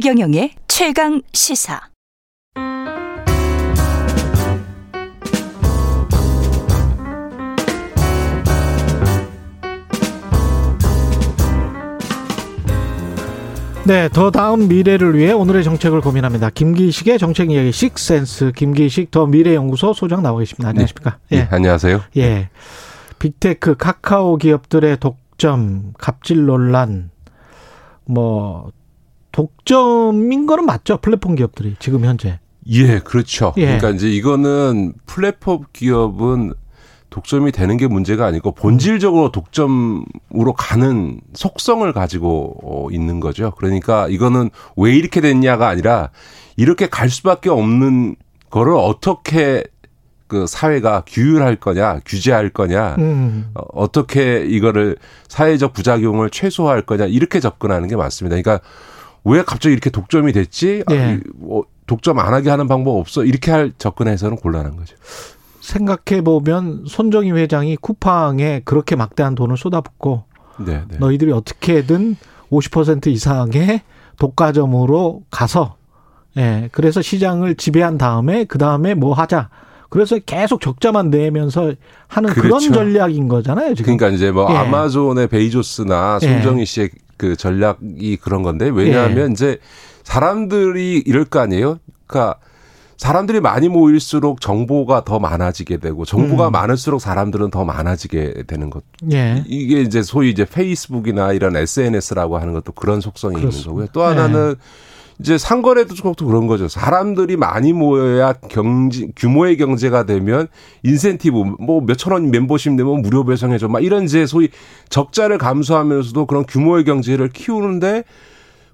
최경영의 최강 시사. 네, 더 다음 미래를 위해 오늘의 정책을 고민합니다. 김기식의 정책 이야기 식센스 김기식 더 미래 연구소 소장 나와 계십니다. 안녕하십니까? 네. 예. 예, 안녕하세요. 예. 빅테크 카카오 기업들의 독점, 갑질 논란, 뭐 독점인 거는 맞죠? 플랫폼 기업들이 지금 현재. 예, 그렇죠. 예. 그러니까 이제 이거는 플랫폼 기업은 독점이 되는 게 문제가 아니고 본질적으로 독점으로 가는 속성을 가지고 어, 있는 거죠. 그러니까 이거는 왜 이렇게 됐냐가 아니라 이렇게 갈 수밖에 없는 거를 어떻게 그 사회가 규율할 거냐, 규제할 거냐, 음. 어, 어떻게 이거를 사회적 부작용을 최소화할 거냐 이렇게 접근하는 게 맞습니다. 그러니까 왜 갑자기 이렇게 독점이 됐지? 네. 아, 예. 뭐 독점 안 하게 하는 방법 없어? 이렇게 할 접근해서는 곤란한 거죠. 생각해 보면 손정희 회장이 쿠팡에 그렇게 막대한 돈을 쏟아붓고 네, 네. 너희들이 어떻게든 50% 이상의 독과점으로 가서 예, 그래서 시장을 지배한 다음에 그 다음에 뭐 하자. 그래서 계속 적자만 내면서 하는 그렇죠. 그런 전략인 거잖아요. 지금. 그러니까 이제 뭐 예. 아마존의 베이조스나 손정희 예. 씨의 그 전략이 그런 건데 왜냐하면 예. 이제 사람들이 이럴 거 아니에요. 그러니까 사람들이 많이 모일수록 정보가 더 많아지게 되고 정보가 음. 많을수록 사람들은 더 많아지게 되는 것. 예. 이게 이제 소위 이제 페이스북이나 이런 SNS라고 하는 것도 그런 속성이 그렇습니다. 있는 거고요. 또 하나는 예. 이제 상거래도 또 그런 거죠. 사람들이 많이 모여야 경제 규모의 경제가 되면 인센티브 뭐 몇천 원 멤버십 내면 무료 배송해 줘 막 이런 이제 소위 적자를 감수하면서도 그런 규모의 경제를 키우는데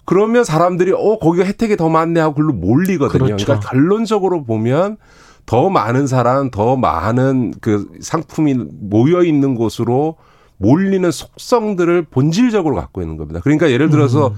그러면 사람들이 어 거기가 혜택이 더 많네 하고 글로 몰리거든요. 그렇죠. 그러니까 결론적으로 보면 더 많은 사람, 더 많은 그 상품이 모여 있는 곳으로 몰리는 속성들을 본질적으로 갖고 있는 겁니다. 그러니까 예를 들어서 음.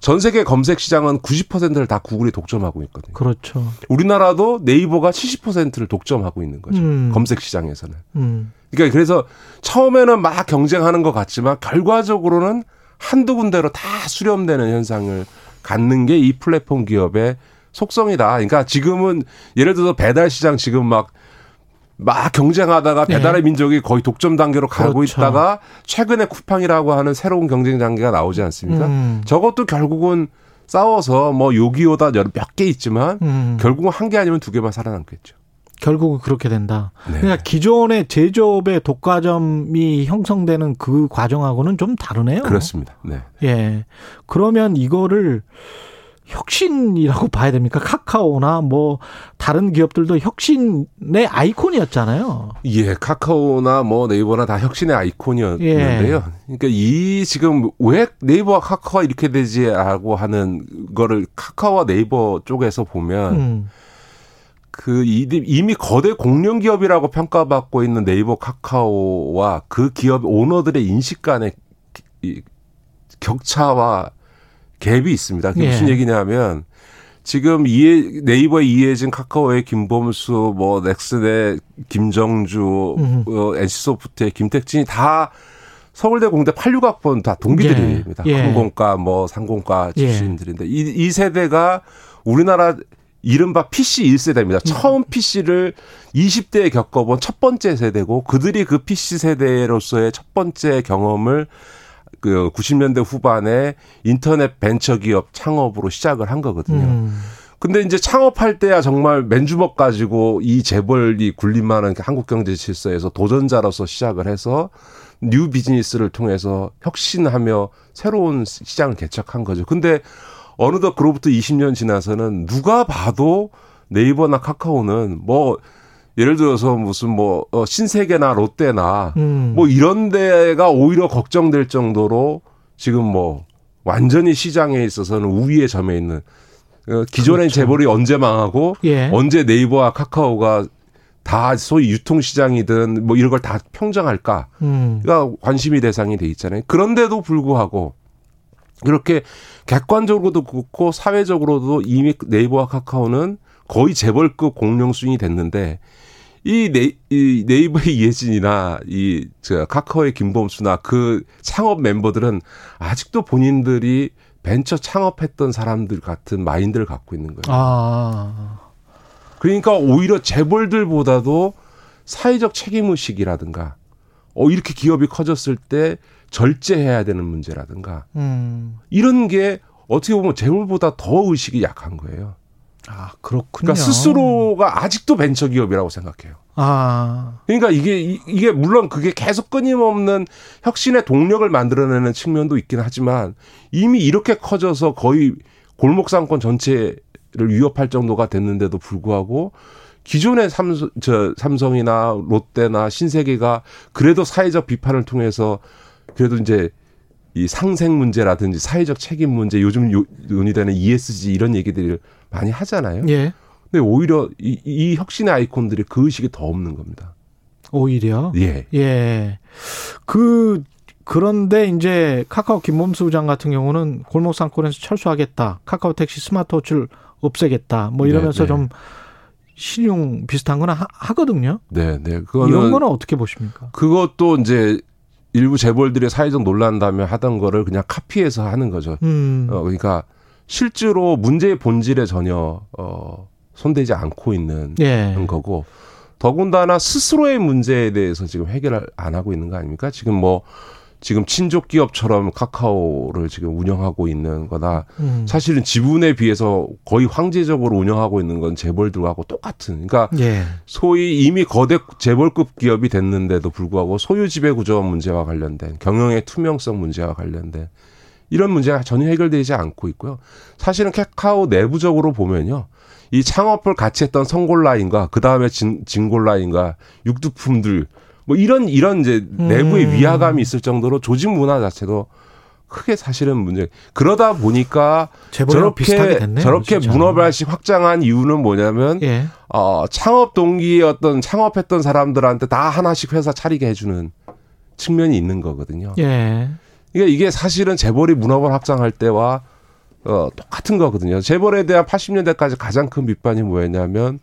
전 세계 검색 시장은 90%를 다 구글이 독점하고 있거든요. 그렇죠. 우리나라도 네이버가 70%를 독점하고 있는 거죠. 음. 검색 시장에서는. 음. 그러니까 그래서 처음에는 막 경쟁하는 것 같지만 결과적으로는 한두 군데로 다 수렴되는 현상을 갖는 게 이 플랫폼 기업의 속성이다. 그러니까 지금은 예를 들어서 배달 시장 지금 막 막 경쟁하다가 네. 배달의 네. 민족이 거의 독점 단계로 가고 그렇죠. 있다가 최근에 쿠팡이라고 하는 새로운 경쟁 단계가 나오지 않습니까? 음. 저것도 결국은 싸워서 뭐 요기요다 몇 개 있지만 음. 결국은 한 개 아니면 두 개만 살아남겠죠. 결국은 그렇게 된다. 네. 그러니까 기존의 제조업의 독과점이 형성되는 그 과정하고는 좀 다르네요. 그렇습니다. 네. 예. 그러면 이거를 혁신이라고 봐야 됩니까? 카카오나 뭐 다른 기업들도 혁신의 아이콘이었잖아요. 예, 카카오나 뭐 네이버나 다 혁신의 아이콘이었는데요. 예. 그러니까 이 지금 왜 네이버와 카카오가 이렇게 되지라고 하는 거를 카카오와 네이버 쪽에서 보면 음. 그 이미 거대 공룡 기업이라고 평가받고 있는 네이버 카카오와 그 기업 오너들의 인식 간의 격차와 갭이 있습니다. 그게 예. 무슨 얘기냐면 지금 이해, 네이버의 이해진 카카오의 김범수, 뭐 넥슨의 김정주, 어, NC소프트의 김택진이 다 서울대 공대 86학번 다 동기들입니다. 예. 예. 항공과 뭐 상공과 예. 출신들인데 이, 이 세대가 우리나라 이른바 PC 1세대입니다. 처음 PC를 20대에 겪어본 첫 번째 세대고 그들이 그 PC 세대로서의 첫 번째 경험을 그 90년대 후반에 인터넷 벤처 기업 창업으로 시작을 한 거거든요. 음. 근데 이제 창업할 때야 정말 맨주먹 가지고 이 재벌이 군림하는 한국 경제 질서에서 도전자로서 시작을 해서 new business를 통해서 혁신하며 새로운 시장을 개척한 거죠. 근데 어느덧 그로부터 20년 지나서는 누가 봐도 네이버나 카카오는 뭐 예를 들어서 무슨 뭐 어, 신세계나 롯데나 음. 뭐 이런 데가 오히려 걱정될 정도로 지금 뭐 완전히 시장에 있어서는 우위에 점에 있는 어, 기존의 그렇죠. 재벌이 언제 망하고 예. 언제 네이버와 카카오가 다 소위 유통시장이든 뭐 이런 걸 다 평정할까가 음. 관심이 대상이 돼 있잖아요. 그런데도 불구하고 이렇게 객관적으로도 그렇고 사회적으로도 이미 네이버와 카카오는 거의 재벌급 공룡 수준이 됐는데 이, 네, 이 네이버의 이혜진이나 이 저 카카오의 김범수나 그 창업 멤버들은 아직도 본인들이 벤처 창업했던 사람들 같은 마인드를 갖고 있는 거예요. 아. 그러니까 오히려 재벌들보다도 사회적 책임 의식이라든가 어 이렇게 기업이 커졌을 때 절제해야 되는 문제라든가 음. 이런 게 어떻게 보면 재물보다 더 의식이 약한 거예요. 아 그렇군요. 그러니까 스스로가 아직도 벤처 기업이라고 생각해요. 아 그러니까 이게 이게 물론 그게 계속 끊임없는 혁신의 동력을 만들어내는 측면도 있긴 하지만 이미 이렇게 커져서 거의 골목 상권 전체를 위협할 정도가 됐는데도 불구하고 기존의 삼성, 저 삼성이나 롯데나 신세계가 그래도 사회적 비판을 통해서 그래도 이제 이 상생 문제라든지 사회적 책임 문제 요즘 요, 논의되는 ESG 이런 얘기들을 많이 하잖아요. 예. 근데 오히려 이, 이 혁신의 아이콘들이 그 의식이 더 없는 겁니다. 오히려 예. 예. 그 그런데 이제 카카오 김범수 부장 같은 경우는 골목 상권에서 철수하겠다. 카카오 택시 스마트워치를 없애겠다. 뭐 이러면서 네, 네. 좀 신용 비슷한 거나 하, 거든요 네, 네. 그거는 이런 거는 어떻게 보십니까? 그것도 이제 일부 재벌들의 사회적 논란 다음에 하던 거를 그냥 카피해서 하는 거죠. 음. 어, 그러니까 실제로 문제의 본질에 전혀 어 손대지 않고 있는 예. 거고 더군다나 스스로의 문제에 대해서 지금 해결을 안 하고 있는 거 아닙니까? 지금 뭐 지금 친족 기업처럼 카카오를 지금 운영하고 있는 거나 음. 사실은 지분에 비해서 거의 황제적으로 운영하고 있는 건 재벌들하고 똑같은 그러니까 예. 소위 이미 거대 재벌급 기업이 됐는데도 불구하고 소유 지배 구조 문제와 관련된 경영의 투명성 문제와 관련된 이런 문제가 전혀 해결되지 않고 있고요. 사실은 카카오 내부적으로 보면요. 이 창업을 같이 했던 성골라인과 그 다음에 진골라인과 육두품들 뭐 이런 이런 이제 내부의 음. 위화감이 있을 정도로 조직 문화 자체도 크게 사실은 문제. 그러다 보니까 저렇게 저렇게 문어발식 확장한 이유는 뭐냐면 예. 어 창업 동기의 어떤 창업했던 사람들한테 다 하나씩 회사 차리게 해주는 측면이 있는 거거든요. 예. 그러니까 이게 사실은 재벌이 문어발 확장할 때와 어 똑같은 거거든요. 재벌에 대한 80년대까지 가장 큰 비판이 뭐였냐면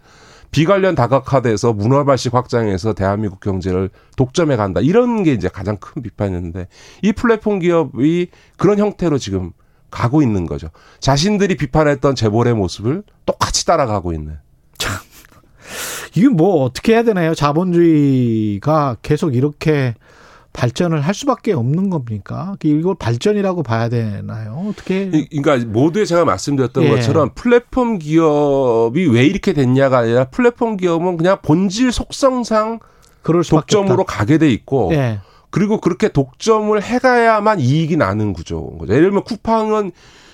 비관련 다각화돼서 문화발식 확장해서 대한민국 경제를 독점해 간다. 이런 게 이제 가장 큰 비판이었는데 이 플랫폼 기업이 그런 형태로 지금 가고 있는 거죠. 자신들이 비판했던 재벌의 모습을 똑같이 따라가고 있는. 참. 이게 뭐 어떻게 해야 되나요? 자본주의가 계속 이렇게 발전을 할 수밖에 없는 겁니까? 이걸 발전이라고 봐야 되나요? 어떻게? 그러니까 모두에 제가 말씀드렸던 예. 것처럼 플랫폼 기업이 왜 이렇게 됐냐가 아니라 플랫폼 기업은 그냥 본질 속성상 독점으로 없다. 가게 돼 있고 예. 그리고 그렇게 독점을 해가야만 이익이 나는 구조인 거죠. 예를 들면 쿠팡은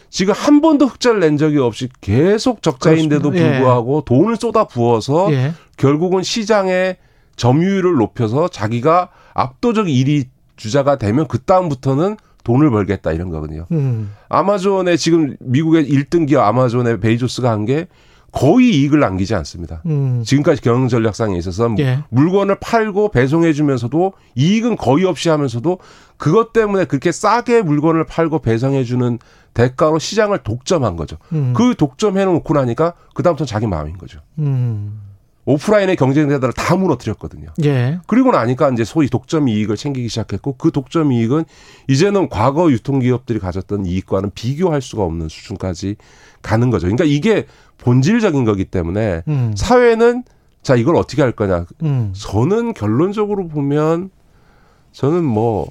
지금 한 번도 흑자를 낸 적이 없이 계속 적자인데도 그렇습니다. 예. 불구하고 예. 돈을 쏟아 부어서 예. 결국은 시장의 점유율을 높여서 자기가 압도적 1위 주자가 되면 그 다음부터는 돈을 벌겠다 이런 거거든요. 음. 아마존의 지금 미국의 1등 기업 아마존의 베이조스가 한 게 거의 이익을 남기지 않습니다. 음. 지금까지 경영 전략상에 있어서 예. 물건을 팔고 배송해 주면서도 이익은 거의 없이 하면서도 그것 때문에 그렇게 싸게 물건을 팔고 배송해 주는 대가로 시장을 독점한 거죠. 음. 그 독점해 놓고 나니까 그다음부터 자기 마음인 거죠. 음. 오프라인의 경쟁자들을 다 무너뜨렸거든요. 예. 그리고 나니까 이제 소위 독점 이익을 챙기기 시작했고 그 독점 이익은 이제는 과거 유통기업들이 가졌던 이익과는 비교할 수가 없는 수준까지 가는 거죠. 그러니까 이게 본질적인 거기 때문에 음. 사회는 자 이걸 어떻게 할 거냐. 음. 저는 결론적으로 보면 저는 뭐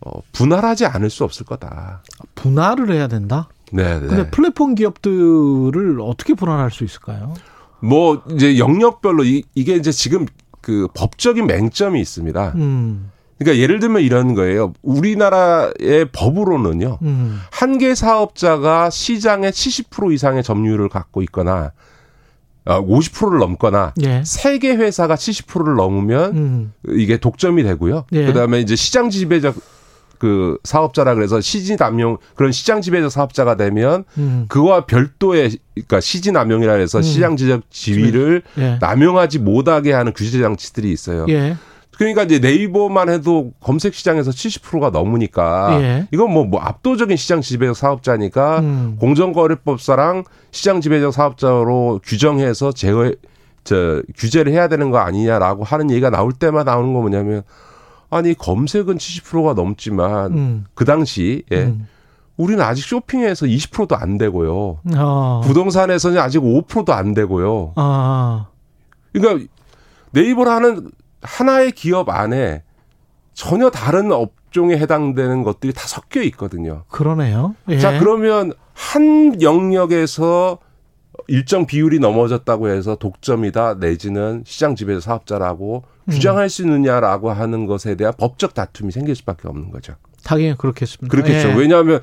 어, 분할하지 않을 수 없을 거다. 분할을 해야 된다. 네. 네. 근데 플랫폼 기업들을 어떻게 분할할 수 있을까요? 뭐 이제 영역별로 이, 이게 이제 지금 그 법적인 맹점이 있습니다. 음. 그러니까 예를 들면 이런 거예요. 우리나라의 법으로는요. 음. 한개 사업자가 시장의 70% 이상의 점유율을 갖고 있거나 50%를 어, 넘거나 예. 세개 회사가 70%를 넘으면 음. 이게 독점이 되고요. 예. 그다음에 이제 시장 지배적 그 사업자라 그래서 시진 남용 그런 시장 지배적 사업자가 되면 음. 그와 별도의 그러니까 시진 남용이라 해서 음. 시장 지적 지위를 예. 남용하지 못하게 하는 규제 장치들이 있어요. 예. 그러니까 이제 네이버만 해도 검색 시장에서 70%가 넘으니까 예. 이건 뭐, 뭐 압도적인 시장 지배적 사업자니까 음. 공정거래법사랑 시장 지배적 사업자로 규정해서 제어 저 규제를 해야 되는 거 아니냐라고 하는 얘기가 나올 때마다 나오는 거 뭐냐면 아니 검색은 70%가 넘지만 음. 그 당시에 음. 우리는 아직 쇼핑에서 20%도 안 되고요. 어. 부동산에서는 아직 5%도 안 되고요. 어. 그러니까 네이버라는 하나의 기업 안에 전혀 다른 업종에 해당되는 것들이 다 섞여 있거든요. 그러네요. 예. 자, 그러면 한 영역에서 일정 비율이 넘어졌다고 해서 독점이다 내지는 시장 지배 사업자라고 음. 규정할 수 있느냐라고 하는 것에 대한 법적 다툼이 생길 수밖에 없는 거죠. 당연히 그렇겠습니다. 그렇겠죠. 예. 왜냐하면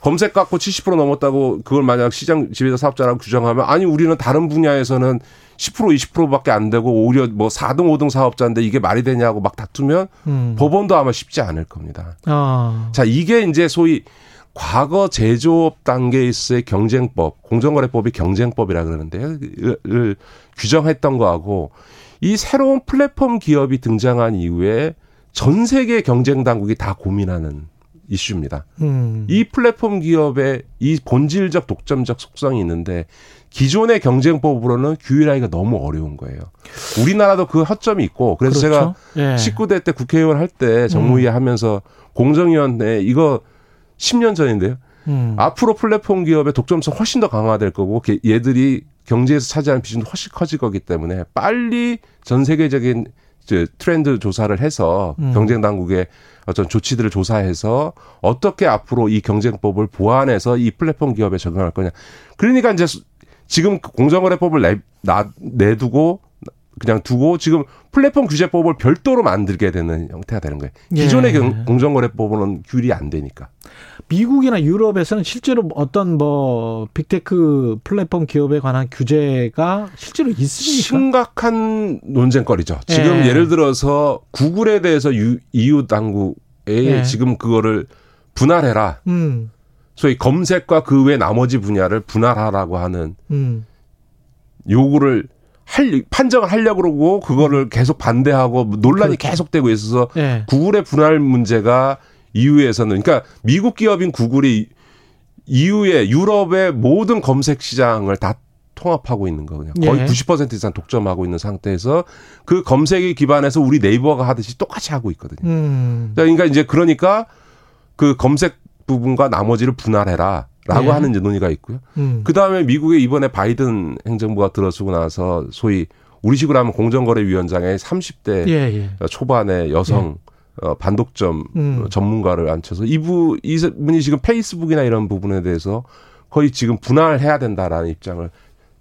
검색 갖고 70% 넘었다고 그걸 만약 시장 지배자 사업자라고 규정하면 아니 우리는 다른 분야에서는 10% 20%밖에 안 되고 오히려 뭐 4등 5등 사업자인데 이게 말이 되냐고 막 다투면 음. 법원도 아마 쉽지 않을 겁니다. 아. 자, 이게 이제 소위 과거 제조업 단계에서의 경쟁법, 공정거래법이 경쟁법이라 그러는데요. 를 규정했던 거하고 이 새로운 플랫폼 기업이 등장한 이후에 전 세계 경쟁 당국이 다 고민하는 이슈입니다. 음. 이 플랫폼 기업의 이 본질적 독점적 속성이 있는데 기존의 경쟁법으로는 규율하기가 너무 어려운 거예요. 우리나라도 그 허점이 있고 그래서 그렇죠. 제가 예. 19대 때 국회의원 할 때 정무위 음. 하면서 공정위원회 이거 10년 전인데요. 음. 앞으로 플랫폼 기업의 독점성 훨씬 더 강화될 거고 얘들이 경제에서 차지하는 비중도 훨씬 커질 거기 때문에 빨리 전 세계적인 트렌드 조사를 해서 음. 경쟁 당국에 어떤 조치들을 조사해서 어떻게 앞으로 이 경쟁법을 보완해서 이 플랫폼 기업에 적용할 거냐. 그러니까 이제 지금 공정거래법을 내, 나, 내두고 그냥 두고 지금 플랫폼 규제법을 별도로 만들게 되는 형태가 되는 거예요. 기존의 예. 공정거래법은 규율이 안 되니까. 미국이나 유럽에서는 실제로 어떤 뭐 빅테크 플랫폼 기업에 관한 규제가 실제로 있습니까? 심각한 논쟁거리죠. 지금 예. 를 들어서 구글에 대해서 유, EU 당국에 예. 지금 그거를 분할해라. 음. 소위 검색과 그 외 나머지 분야를 분할하라고 하는 음. 요구를 할 판정을 하려고 그러고 그거를 계속 반대하고 논란이 그렇죠. 계속되고 있어서 네. 구글의 분할 문제가 이후에서는 그러니까 미국 기업인 구글이 이후에 유럽의 모든 검색 시장을 다 통합하고 있는 거거든요. 거의 예. 90% 이상 독점하고 있는 상태에서 그 검색에 기반해서 우리 네이버가 하듯이 똑같이 하고 있거든요. 음. 그러니까 이제 그러니까 그 검색 부분과 나머지를 분할해라. 라고 예. 하는 논의가 있고요. 음. 그 다음에 미국의 이번에 바이든 행정부가 들어서고 나서 소위 우리식으로 하면 공정거래위원장의 30대 예, 예. 초반의 여성 예. 어, 반독점 음. 전문가를 앉혀서 이부 이분이 지금 페이스북이나 이런 부분에 대해서 거의 지금 분할해야 된다라는 입장을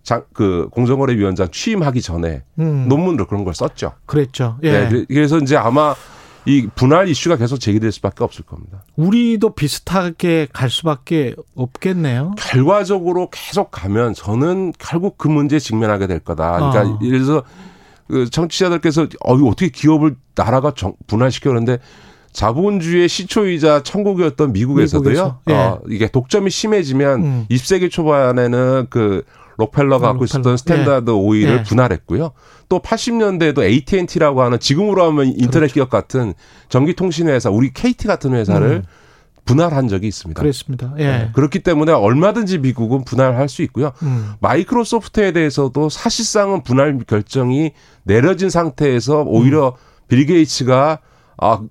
장, 그 공정거래위원장 취임하기 전에 음. 논문으로 그런 걸 썼죠. 그랬죠. 예. 네, 그래서 이제 아마 이 분할 이슈가 계속 제기될 수밖에 없을 겁니다. 우리도 비슷하게 갈 수밖에 없겠네요. 결과적으로 계속 가면 저는 결국 그 문제에 직면하게 될 거다. 그러니까 어. 예를 들어서 그 정치자들께서 어 이거 어떻게 기업을 나라가 정, 분할시켜 그러는데 자본주의 시초이자 천국이었던 미국에서도요. 예. 어, 이게 독점이 심해지면 음. 20세기 초반에는 그 록펠러가 갖고 있었던 스탠다드 예. 오일을 예. 분할했고요. 또 80년대에도 AT&T라고 하는 지금으로 하면 인터넷 그렇죠. 기업 같은 전기통신 회사, 우리 KT 같은 회사를 음. 분할한 적이 있습니다. 그렇습니다. 예. 네. 그렇기 때문에 얼마든지 미국은 분할할 수 있고요. 음. 마이크로소프트에 대해서도 사실상은 분할 결정이 내려진 상태에서 오히려 음. 빌 게이츠가 아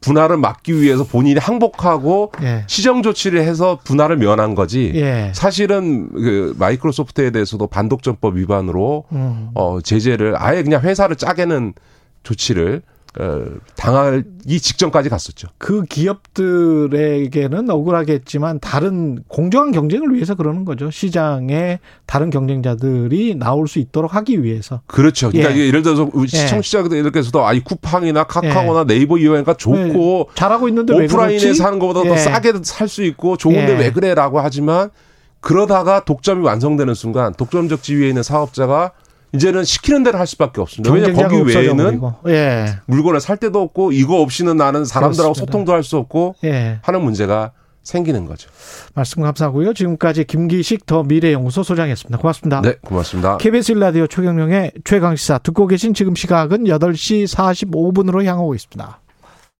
분할을 막기 위해서 본인이 항복하고 예. 시정 조치를 해서 분할을 면한 거지. 예. 사실은 그 마이크로소프트에 대해서도 반독점법 위반으로 음. 어 제재를 아예 그냥 회사를 짜게는 조치를 어, 당하기 직전까지 갔었죠. 그 기업들에게는 억울하겠지만 다른 공정한 경쟁을 위해서 그러는 거죠. 시장에 다른 경쟁자들이 나올 수 있도록 하기 위해서. 그렇죠. 그러니까 예. 를 들어서 예. 시청자들께서도 아이 쿠팡이나 카카오나 예. 네이버 이용가 좋고 예. 잘하고 있는데 오프라인에서 하는 것보다 더 예. 싸게 살 수 있고 좋은데 예. 왜 그래라고 하지만 그러다가 독점이 완성되는 순간 독점적 지위에 있는 사업자가 이제는 시키는 대로 할 수밖에 없습니다. 왜냐 거기 외에는 예. 물건을 살 데도 없고 이거 없이는 나는 사람들하고 그렇습니다. 소통도 할 수 없고 예. 하는 문제가 생기는 거죠. 말씀 감사하고요. 지금까지 김기식 더 미래연구소 소장이었습니다. 고맙습니다. 네, 고맙습니다. KBS 일라디오 최경영의 최강시사 듣고 계신 지금 시각은 8시 45분으로 향하고 있습니다.